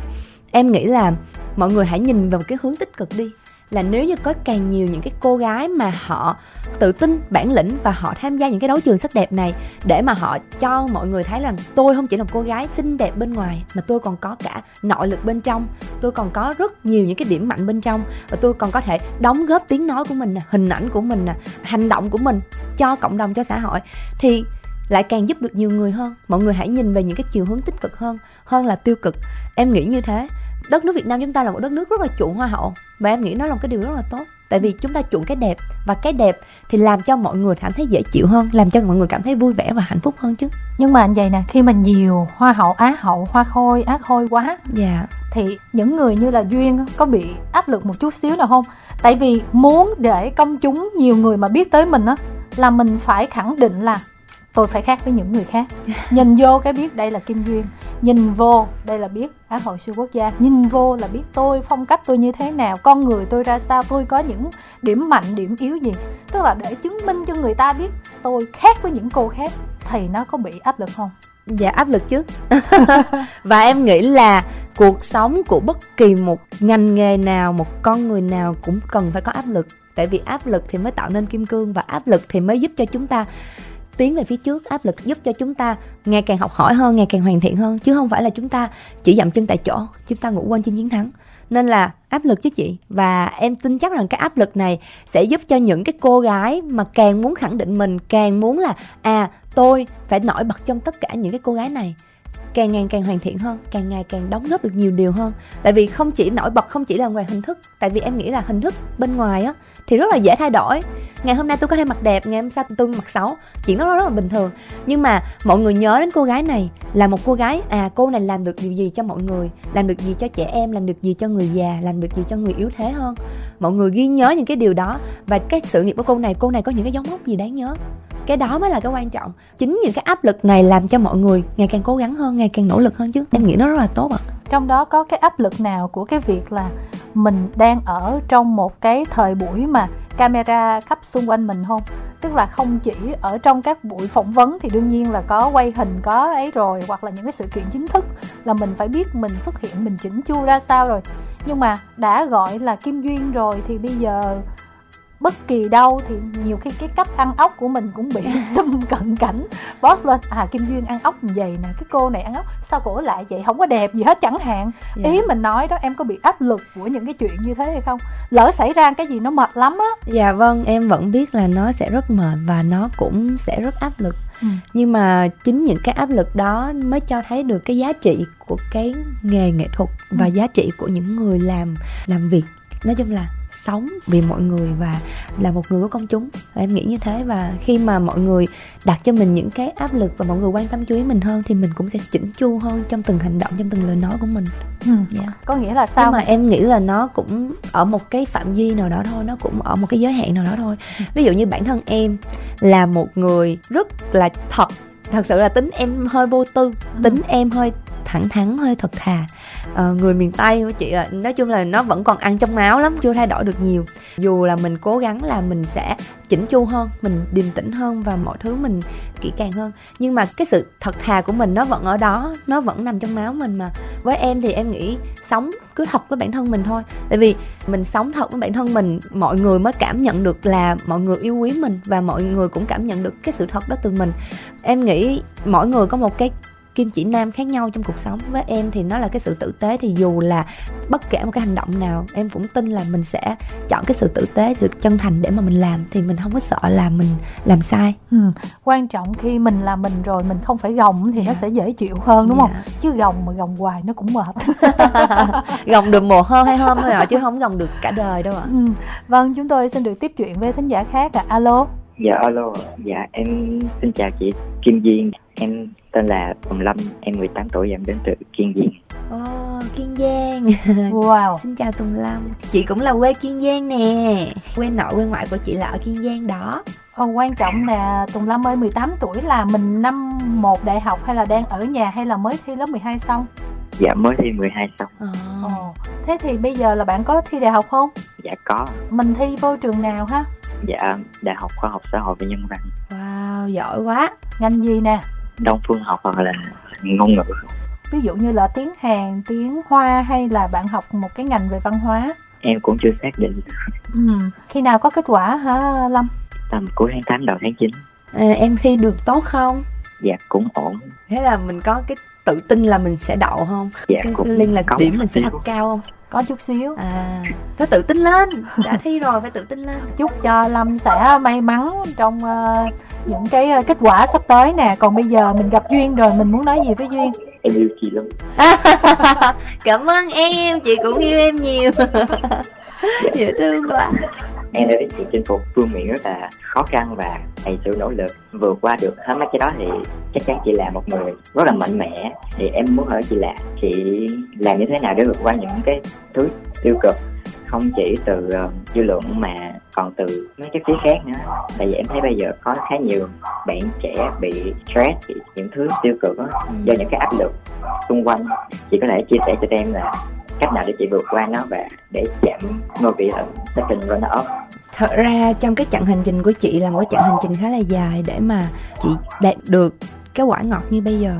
em nghĩ là mọi người hãy nhìn vào một cái hướng tích cực đi là nếu như có càng nhiều những cái cô gái mà họ tự tin, bản lĩnh và họ tham gia những cái đấu trường sắc đẹp này để mà họ cho mọi người thấy rằng tôi không chỉ là một cô gái xinh đẹp bên ngoài mà tôi còn có cả nội lực bên trong. Tôi còn có rất nhiều những cái điểm mạnh bên trong và tôi còn có thể đóng góp tiếng nói của mình hình ảnh của mình hành động của mình cho cộng đồng, cho xã hội thì lại càng giúp được nhiều người hơn. Mọi người hãy nhìn về những cái chiều hướng tích cực hơn hơn là tiêu cực. Em nghĩ như thế đất nước Việt Nam chúng ta là một đất nước rất là chuộng hoa hậu. Và em nghĩ nó là một cái điều rất là tốt. Tại vì chúng ta chuộng cái đẹp. Và cái đẹp thì làm cho mọi người cảm thấy dễ chịu hơn làm cho mọi người cảm thấy vui vẻ và hạnh phúc hơn chứ. Nhưng mà vậy nè khi mà nhiều hoa hậu á hậu hoa khôi á khôi quá dạ. thì những người như là duyên có bị áp lực một chút xíu nào không? Tại vì muốn để công chúng nhiều người mà biết tới mình á là mình phải khẳng định là tôi phải khác với những người khác. Nhìn vô cái biết đây là kim duyên. Nhìn vô đây là biết á hội siêu quốc gia. Nhìn vô là biết tôi, phong cách tôi như thế nào, con người tôi ra sao, tôi có những điểm mạnh, điểm yếu gì. Tức là để chứng minh cho người ta biết tôi khác với những cô khác, thì nó có bị áp lực không? Dạ áp lực chứ. Và em nghĩ là cuộc sống của bất kỳ một ngành nghề nào, một con người nào cũng cần phải có áp lực. Tại vì áp lực thì mới tạo nên kim cương và áp lực thì mới giúp cho chúng ta tiến về phía trước, áp lực giúp cho chúng ta ngày càng học hỏi hơn, ngày càng hoàn thiện hơn. Chứ không phải là chúng ta chỉ dậm chân tại chỗ, chúng ta ngủ quên trên chiến thắng. Nên là áp lực chứ chị. Và em tin chắc rằng cái áp lực này sẽ giúp cho những cái cô gái mà càng muốn khẳng định mình, càng muốn là à tôi phải nổi bật trong tất cả những cái cô gái này càng ngày càng hoàn thiện hơn, càng ngày càng đóng góp được nhiều điều hơn. Tại vì không chỉ nổi bật, không chỉ là ngoài hình thức, tại vì em nghĩ là hình thức bên ngoài á, thì rất là dễ thay đổi. Ngày hôm nay tôi có thể mặc đẹp, ngày hôm sau tôi mặc xấu, chuyện đó rất là bình thường. Nhưng mà mọi người nhớ đến cô gái này, là một cô gái à cô này làm được điều gì cho mọi người, làm được gì cho trẻ em, làm được gì cho người già, làm được gì cho người yếu thế hơn. Mọi người ghi nhớ những cái điều đó, và cái sự nghiệp của cô này cô này có những cái dấu mốc gì đáng nhớ? Cái đó mới là cái quan trọng. Chính những cái áp lực này làm cho mọi người ngày càng cố gắng hơn, ngày càng nỗ lực hơn chứ. Em nghĩ nó rất là tốt ạ. À. trong đó có cái áp lực nào của cái việc là mình đang ở trong một cái thời buổi mà camera khắp xung quanh mình không? Tức là không chỉ ở trong các buổi phỏng vấn thì đương nhiên là có quay hình, có ấy rồi, hoặc là những cái sự kiện chính thức là mình phải biết mình xuất hiện, mình chỉnh chu ra sao rồi. Nhưng mà đã gọi là kim duyên rồi thì bây giờ bất kỳ đâu thì nhiều khi cái cách ăn ốc của mình cũng bị tâm cận cảnh. Boss lên à kim duyên ăn ốc vậy nè cái cô này ăn ốc sao cổ lại vậy? Không có đẹp gì hết chẳng hạn. Dạ. ý mình nói đó em có bị áp lực của những cái chuyện như thế hay không? Lỡ xảy ra cái gì nó mệt lắm á. Dạ vâng em vẫn biết là nó sẽ rất mệt và nó cũng sẽ rất áp lực. Ừ. nhưng mà chính những cái áp lực đó mới cho thấy được cái giá trị của cái nghề nghệ thuật và ừ. giá trị của những người làm làm việc. Nói chung là sống vì mọi người và là một người của công chúng và em nghĩ như thế và khi mà mọi người đặt cho mình những cái áp lực và mọi người quan tâm chú ý mình hơn thì mình cũng sẽ chỉnh chu hơn trong từng hành động trong từng lời nói của mình ừ. yeah. Dạ. có nghĩa là sao nhưng mà em nghĩ là nó cũng ở một cái phạm vi nào đó thôi nó cũng ở một cái giới hạn nào đó thôi ví dụ như bản thân em là một người rất là thật thật sự là tính em hơi vô tư ừ. tính em hơi thẳng thắn hơi thật thà uh, người miền tây của chị là nói chung là nó vẫn còn ăn trong máu lắm chưa thay đổi được nhiều. Dù là mình cố gắng là mình sẽ chỉnh chu hơn mình điềm tĩnh hơn và mọi thứ mình kỹ càng hơn. Nhưng mà cái sự thật thà của mình nó vẫn ở đó nó vẫn nằm trong máu mình mà. Với em thì em nghĩ sống cứ thật với bản thân mình thôi. Tại vì mình sống thật với bản thân mình mọi người mới cảm nhận được là mọi người yêu quý mình và mọi người cũng cảm nhận được cái sự thật đó từ mình. Em nghĩ mỗi người có một cái kim chỉ nam khác nhau trong cuộc sống với em thì nó là cái sự tử tế thì dù là bất kể một cái hành động nào em cũng tin là mình sẽ chọn cái sự tử tế sự chân thành để mà mình làm thì mình không có sợ là mình làm sai ừ. quan trọng khi mình là mình rồi mình không phải gồng thì yeah. nó dạ. sẽ dễ chịu hơn đúng yeah. không chứ gồng mà gồng hoài nó cũng mệt gồng được một hôm hay hôm thôi ạ chứ không gồng được cả đời đâu ạ ừ. vâng chúng tôi xin được tiếp chuyện với thính giả khác ạ à. alo dạ alo dạ em xin chào chị kim duyên em tên là Tùng Lâm, em 18 tuổi và em đến từ Kiên Giang. Ồ, oh, Kiên Giang. Wow. Xin chào Tùng Lâm. Chị cũng là quê Kiên Giang nè. Quê nội quê ngoại của chị là ở Kiên Giang đó. Ồ, quan trọng là Tùng Lâm ơi 18 tuổi là mình năm một đại học hay là đang ở nhà hay là mới thi lớp 12 xong? Dạ mới thi 12 xong. Ồ. Thế thì bây giờ là bạn có thi đại học không? Dạ có. Mình thi vô trường nào ha? Dạ Đại học Khoa học Xã hội và Nhân văn. Wow, giỏi quá. Ngành gì nè? đông phương học hoặc là ngôn ngữ ví dụ như là tiếng Hàn, tiếng Hoa hay là bạn học một cái ngành về văn hóa? Em cũng chưa xác định. Ừ. Khi nào có kết quả hả Lâm? Tầm cuối tháng 8 đầu tháng 9. À, em thi được tốt không? Dạ cũng ổn. Thế là mình có cái tự tin là mình sẽ đậu không? Dạ cái cũng liên là điểm mình sẽ thật cao không? Có chút xíu. À, thôi tự tin lên. Đã thi rồi phải tự tin lên. Chúc cho Lâm sẽ may mắn trong ờ, những cái ờ, kết quả sắp tới nè. Còn bây giờ mình gặp Duyên rồi, mình muốn nói gì với Duyên? Em yêu chị lắm. Cảm ơn em, chị cũng yêu em nhiều. Dễ thương quá. Em đã chị chinh phục phương miệng rất là khó khăn và đầy sự nỗ lực. Vượt qua được hết mấy cái đó thì chắc chắn chị là một người rất là mạnh mẽ. Thì em muốn hỏi chị là chị làm như thế nào để vượt qua những cái thứ tiêu cực? Không chỉ từ ờ, dư luận mà còn từ mấy cái phía khác nữa. Tại vì em thấy bây giờ có khá nhiều bạn trẻ bị stress bị những thứ tiêu cực đó, do những cái áp lực xung quanh. Chị có thể chia sẻ cho em là cách nào để chị vượt qua nó và để giảm ngôi vị ở second runner up Thật ra trong cái chặng hành trình của chị là một cái chặng hành trình khá là dài để mà chị đạt được cái quả ngọt như bây giờ.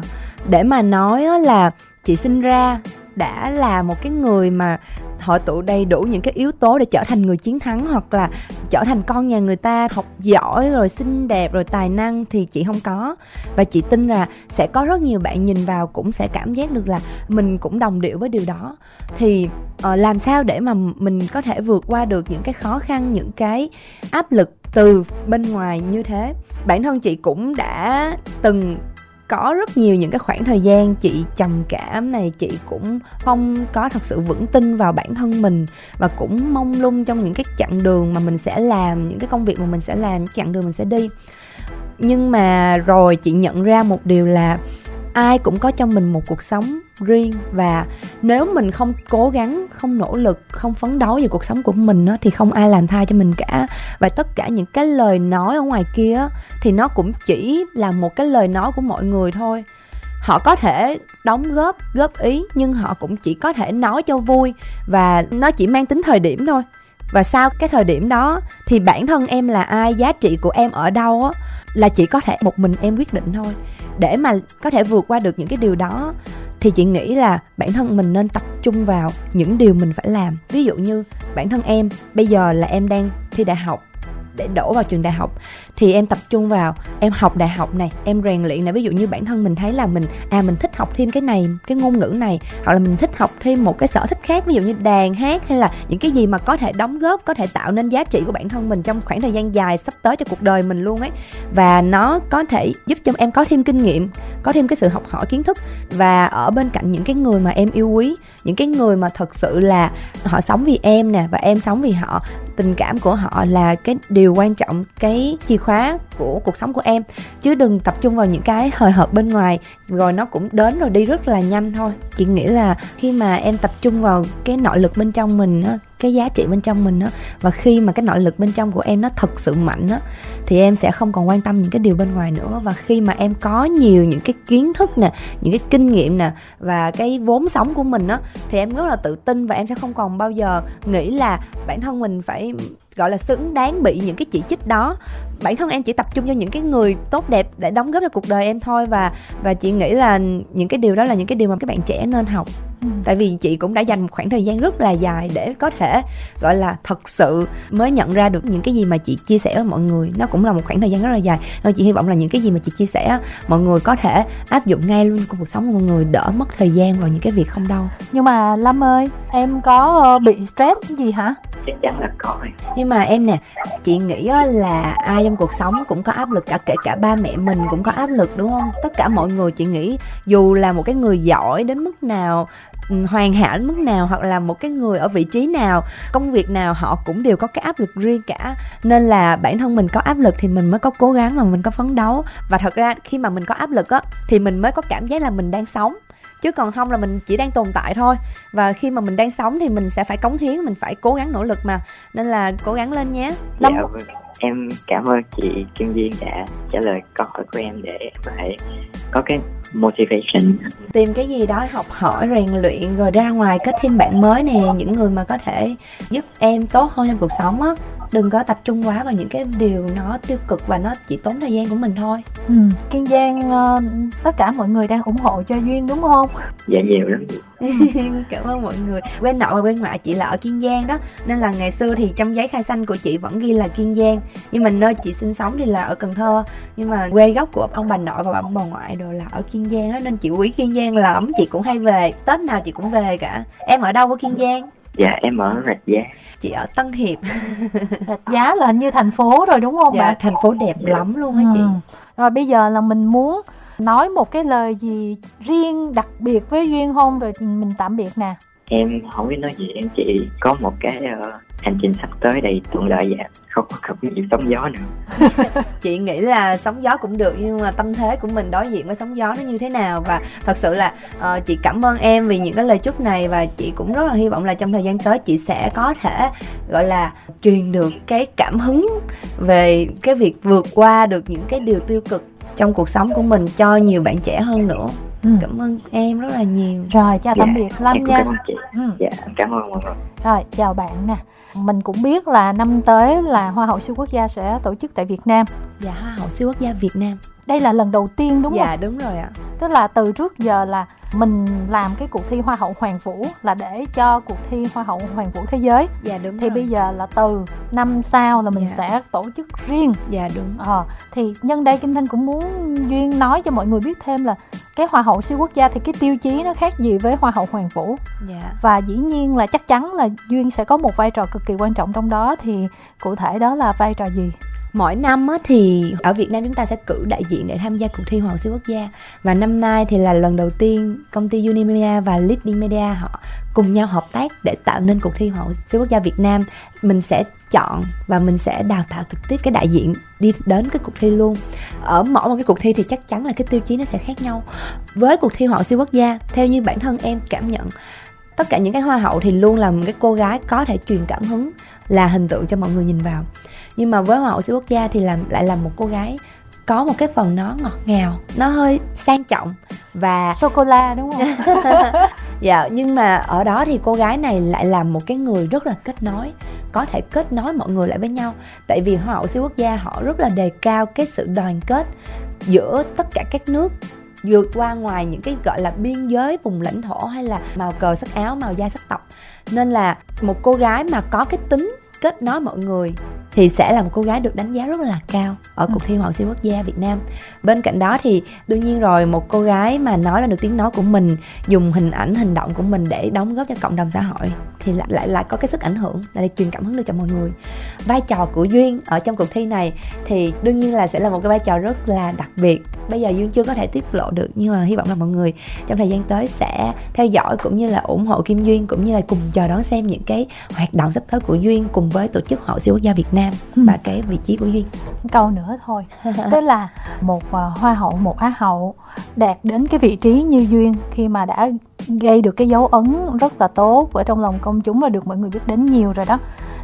Để mà nói là chị sinh ra đã là một cái người mà hội tụ đầy đủ những cái yếu tố để trở thành người chiến thắng hoặc là trở thành con nhà người ta học giỏi rồi xinh đẹp rồi tài năng thì chị không có. Và chị tin là sẽ có rất nhiều bạn nhìn vào cũng sẽ cảm giác được là mình cũng đồng điệu với điều đó. Thì uh, làm sao để mà mình có thể vượt qua được những cái khó khăn những cái áp lực từ bên ngoài như thế? Bản thân chị cũng đã từng có rất nhiều những cái khoảng thời gian chị trầm cảm này, chị cũng không có thật sự vững tin vào bản thân mình và cũng mong lung trong những cái chặng đường mà mình sẽ làm, những cái công việc mà mình sẽ làm, những chặng đường mình sẽ đi. Nhưng mà rồi chị nhận ra một điều là ai cũng có trong mình một cuộc sống riêng. Và nếu mình không cố gắng không nỗ lực không phấn đấu về cuộc sống của mình á, thì không ai làm thay cho mình cả. Và tất cả những cái lời nói ở ngoài kia á, thì nó cũng chỉ là một cái lời nói của mọi người thôi. Họ có thể đóng góp góp ý nhưng họ cũng chỉ có thể nói cho vui. Và nó chỉ mang tính thời điểm thôi. Và sau cái thời điểm đó thì bản thân em là ai giá trị của em ở đâu á là chỉ có thể một mình em quyết định thôi. Để mà có thể vượt qua được những cái điều đó thì chị nghĩ là bản thân mình nên tập trung vào những điều mình phải làm. Ví dụ như bản thân em, bây giờ là em đang thi đại học để đổ vào trường đại học. Thì em tập trung vào, em học đại học này, em rèn luyện này. Ví dụ như bản thân mình thấy là mình à mình thích học thêm cái này, cái ngôn ngữ này, hoặc là mình thích học thêm một cái sở thích khác, ví dụ như đàn hát hay là những cái gì mà có thể đóng góp, có thể tạo nên giá trị của bản thân mình trong khoảng thời gian dài sắp tới cho cuộc đời mình luôn ấy. Và nó có thể giúp cho em có thêm kinh nghiệm, có thêm cái sự học hỏi kiến thức. Và ở bên cạnh những cái người mà em yêu quý, những cái người mà thật sự là họ sống vì em nè, và em sống vì họ tình cảm của họ là cái điều quan trọng, cái chìa khóa của cuộc sống của em. Chứ đừng tập trung vào những cái hời hợt bên ngoài, rồi nó cũng đến rồi đi rất là nhanh thôi. Chị nghĩ là khi mà em tập trung vào cái nội lực bên trong mình á, cái giá trị bên trong mình á, và khi mà cái nội lực bên trong của em nó thật sự mạnh á, thì em sẽ không còn quan tâm những cái điều bên ngoài nữa. Và khi mà em có nhiều những cái kiến thức nè, những cái kinh nghiệm nè, và cái vốn sống của mình á, thì em rất là tự tin và em sẽ không còn bao giờ nghĩ là bản thân mình phải gọi là, xứng đáng bị những cái chỉ trích đó. Bản thân em chỉ tập trung cho những cái người tốt đẹp để đóng góp cho cuộc đời em thôi và và chị nghĩ là những cái điều đó là những cái điều mà các bạn trẻ nên học. Ừ. tại vì chị cũng đã dành một khoảng thời gian rất là dài để có thể gọi là thật sự mới nhận ra được những cái gì mà chị chia sẻ với mọi người nó cũng là một khoảng thời gian rất là dài nên chị hy vọng là những cái gì mà chị chia sẻ mọi người có thể áp dụng ngay luôn trong cuộc sống của mọi người đỡ mất thời gian vào những cái việc không đâu Nhưng mà Lâm ơi, em có ờ, bị stress gì hả? chắc chắn là có nhưng mà em nè chị nghĩ á là ai trong cuộc sống cũng có áp lực cả kể cả ba mẹ mình cũng có áp lực đúng không tất cả mọi người chị nghĩ dù là một cái người giỏi đến mức nào hoàn hảo đến mức nào hoặc là một cái người ở vị trí nào công việc nào họ cũng đều có cái áp lực riêng cả. Nên là bản thân mình có áp lực thì mình mới có cố gắng mà mình có phấn đấu. Và thật ra khi mà mình có áp lực á thì mình mới có cảm giác là mình đang sống. Chứ còn không là mình chỉ đang tồn tại thôi. Và khi mà mình đang sống thì mình sẽ phải cống hiến mình phải cố gắng nỗ lực mà. Nên là cố gắng lên nhé. Lâm- Dạ, vâng. em cảm ơn chị Kim Duyên đã trả lời câu hỏi của em để em có cái motivation. Tìm cái gì đó học hỏi rèn luyện rồi ra ngoài kết thêm bạn mới nè những người mà có thể giúp em tốt hơn trong cuộc sống á. Đừng có tập trung quá vào những cái điều nó tiêu cực và nó chỉ tốn thời gian của mình thôi. Ừ. kiên giang uh, tất cả mọi người đang ủng hộ cho duyên đúng không? Dạ nhiều lắm. Cảm ơn mọi người. Bên nội và bên ngoại chị là ở kiên giang đó nên là ngày xưa thì trong giấy khai sinh của chị vẫn ghi là kiên giang. Nhưng mà nơi chị sinh sống thì là ở cần thơ. Nhưng mà quê gốc của ông bà nội và ông bà ngoại đều là ở kiên giang đó nên chị quý kiên giang lắm chị cũng hay về. Tết nào chị cũng về cả. Em ở đâu ở kiên giang? Dạ em ở rạch giá. Chị ở tân hiệp. Rạch giá là hình như thành phố rồi đúng không dạ, bạn thành phố đẹp lắm luôn á chị. Ừ. rồi bây giờ là mình muốn nói một cái lời gì riêng đặc biệt với duyên không? Rồi mình tạm biệt nè em không biết nói gì em chỉ có một cái uh, hành trình sắp tới đầy thuận lợi và không có gặp nhiều sóng gió nữa. Chị nghĩ là sóng gió cũng được nhưng mà tâm thế của mình đối diện với sóng gió nó như thế nào? Và thật sự là uh, chị cảm ơn em vì những cái lời chúc này và chị cũng rất là hy vọng là trong thời gian tới chị sẽ có thể gọi là truyền được cái cảm hứng về cái việc vượt qua được những cái điều tiêu cực trong cuộc sống của mình cho nhiều bạn trẻ hơn nữa ừ. cảm ơn em rất là nhiều rồi chào tạm dạ, biệt lâm nha cảm ơn chị. Ừ. dạ cảm ơn mọi người rồi chào bạn nè mình cũng biết là năm tới là hoa hậu siêu quốc gia sẽ tổ chức tại việt nam dạ hoa hậu siêu quốc gia việt nam đây là lần đầu tiên đúng dạ, không? dạ đúng rồi ạ. Tức là từ trước giờ là mình làm cái cuộc thi hoa hậu hoàng vũ là để cho cuộc thi hoa hậu hoàng vũ thế giới. Dạ đúng thì rồi. bây giờ là từ năm sau là mình dạ. sẽ tổ chức riêng. Dạ đúng. Ờ thì nhân đây kim thanh cũng muốn duyên nói cho mọi người biết thêm là cái hoa hậu siêu quốc gia thì cái tiêu chí nó khác gì với hoa hậu hoàng vũ. Dạ. và dĩ nhiên là chắc chắn là duyên sẽ có một vai trò cực kỳ quan trọng trong đó thì cụ thể đó là vai trò gì mỗi năm á, thì ở Việt Nam chúng ta sẽ cử đại diện để tham gia cuộc thi Hoa hậu siêu quốc gia. Và năm nay thì là lần đầu tiên công ty Unimedia và Leading Media họ cùng nhau hợp tác để tạo nên cuộc thi Hoa hậu siêu quốc gia Việt Nam. Mình sẽ chọn và mình sẽ đào tạo trực tiếp cái đại diện đi đến cái cuộc thi luôn. Ở mỗi một cái cuộc thi thì chắc chắn là cái tiêu chí nó sẽ khác nhau. Với cuộc thi Hoa hậu siêu quốc gia theo như bản thân em cảm nhận tất cả những cái hoa hậu thì luôn là một cái cô gái có thể truyền cảm hứng là hình tượng cho mọi người nhìn vào nhưng mà với hoa hậu siêu quốc gia thì làm lại là một cô gái có một cái phần nó ngọt ngào nó hơi sang trọng và sô cô la đúng không? Dạ nhưng mà ở đó thì cô gái này lại là một cái người rất là kết nối có thể kết nối mọi người lại với nhau. Tại vì hoa hậu siêu quốc gia họ rất là đề cao cái sự đoàn kết giữa tất cả các nước vượt qua ngoài những cái gọi là biên giới vùng lãnh thổ hay là màu cờ sắc áo màu da sắc tộc. Nên là một cô gái mà có cái tính kết nối mọi người thì sẽ là một cô gái được đánh giá rất là cao ở cuộc thi Hoa hậu siêu quốc gia Việt Nam. Bên cạnh đó thì đương nhiên rồi một cô gái mà nói là được tiếng nói của mình, dùng hình ảnh hành động của mình để đóng góp cho cộng đồng xã hội thì lại lại lại có cái sức ảnh hưởng để truyền cảm hứng được cho mọi người. Vai trò của duyên ở trong cuộc thi này thì đương nhiên là sẽ là một cái vai trò rất là đặc biệt. Bây giờ duyên chưa có thể tiết lộ được nhưng mà hy vọng là mọi người trong thời gian tới sẽ theo dõi cũng như là ủng hộ Kim Duyên cũng như là cùng chờ đón xem những cái hoạt động sắp tới của Duyên cùng với tổ chức Hội siêu quốc gia Việt Nam ừ. và cái vị trí của Duyên. Câu nữa thôi, tức là một uh, hoa hậu, một á hậu đạt đến cái vị trí như Duyên khi mà đã gây được cái dấu ấn rất là tốt ở trong lòng công chúng và được mọi người biết đến nhiều rồi đó.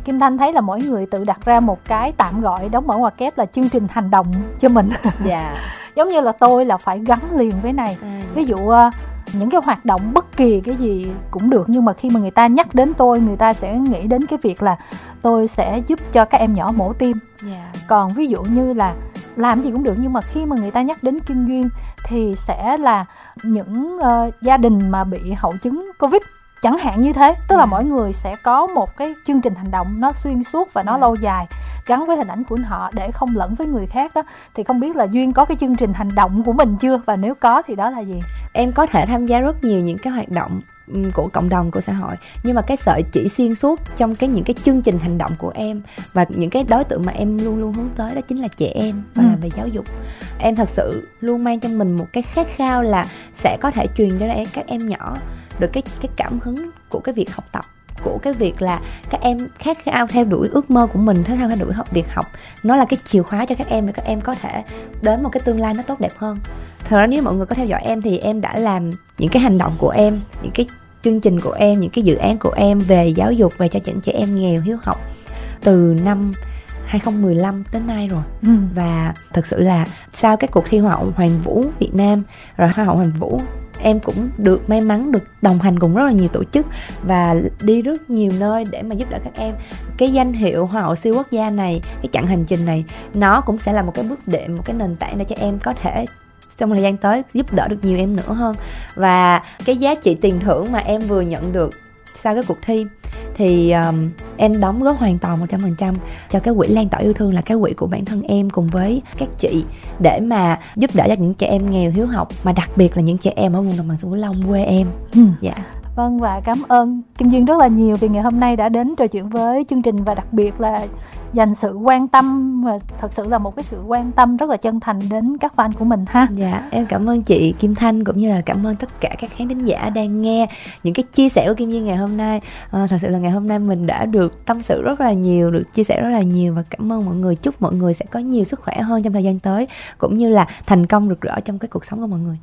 Kim Thanh thấy là mỗi người tự đặt ra một cái tạm gọi đóng mở ngoặc kép là chương trình hành động cho mình. Dạ. Yeah. Giống như là tôi là phải gắn liền với này. À, Ví dụ uh, những cái hoạt động bất kỳ cái gì cũng được nhưng mà khi mà người ta nhắc đến tôi người ta sẽ nghĩ đến cái việc là tôi sẽ giúp cho các em nhỏ mổ tim yeah. Dạ. còn ví dụ như là làm gì cũng được nhưng mà khi mà người ta nhắc đến kim duyên thì sẽ là những uh, gia đình mà bị hậu chứng covid chẳng hạn như thế tức là dạ. mỗi người sẽ có một cái chương trình hành động nó xuyên suốt và nó. Dạ. lâu dài gắn với hình ảnh của họ để không lẫn với người khác đó thì không biết là duyên có cái chương trình hành động của mình chưa và nếu có thì đó là gì em có thể tham gia rất nhiều những cái hoạt động của cộng đồng của xã hội nhưng mà cái sợi chỉ xuyên suốt trong cái những cái chương trình hành động của em và những cái đối tượng mà em luôn luôn hướng tới đó chính là trẻ em và ừ. là về giáo dục em thật sự luôn mang trong mình một cái khát khao là sẽ có thể truyền cho các em nhỏ được cái cái cảm hứng của cái việc học tập của cái việc là các em khát khao theo đuổi ước mơ của mình khát khao theo đuổi học việc học. Nó là cái chìa khóa cho các em để các em có thể đến một cái tương lai nó tốt đẹp hơn. Thật ra nếu mọi người có theo dõi em thì em đã làm những cái hành động của em những cái chương trình của em những cái dự án của em về giáo dục về cho những trẻ em nghèo hiếu học từ năm 2015 đến nay rồi. Ừ. và thực sự là sau cái cuộc thi hoa hậu Hoàng Vũ Việt Nam rồi hoa hậu Hoàng Vũ em cũng được may mắn, được đồng hành cùng rất là nhiều tổ chức và đi rất nhiều nơi để mà giúp đỡ các em. Cái danh hiệu hoa hậu siêu quốc gia này, cái chặng hành trình này, nó cũng sẽ là một cái bước đệm, một cái nền tảng để cho em có thể trong thời gian tới giúp đỡ được nhiều em nữa hơn. Và cái giá trị tiền thưởng mà em vừa nhận được sau cái cuộc thi thì um, em đóng góp hoàn toàn 100% cho cái quỹ lan tỏa yêu thương là cái quỹ của bản thân em cùng với các chị để mà giúp đỡ cho những trẻ em nghèo hiếu học mà đặc biệt là những trẻ em ở vùng đồng bằng sông cửu long quê em. Ừ. Dạ. Vâng và cảm ơn Kim Duyên rất là nhiều vì ngày hôm nay đã đến trò chuyện với chương trình và đặc biệt là dành sự quan tâm và thật sự là một cái sự quan tâm rất là chân thành đến các fan của mình ha. Dạ, em cảm ơn chị Kim Thanh cũng như là cảm ơn tất cả các khán thính giả đang nghe những cái chia sẻ của Kim Duyên ngày hôm nay. À, thật sự là ngày hôm nay mình đã được tâm sự rất là nhiều, được chia sẻ rất là nhiều và cảm ơn mọi người. Chúc mọi người sẽ có nhiều sức khỏe hơn trong thời gian tới cũng như là thành công rực rỡ trong cái cuộc sống của mọi người.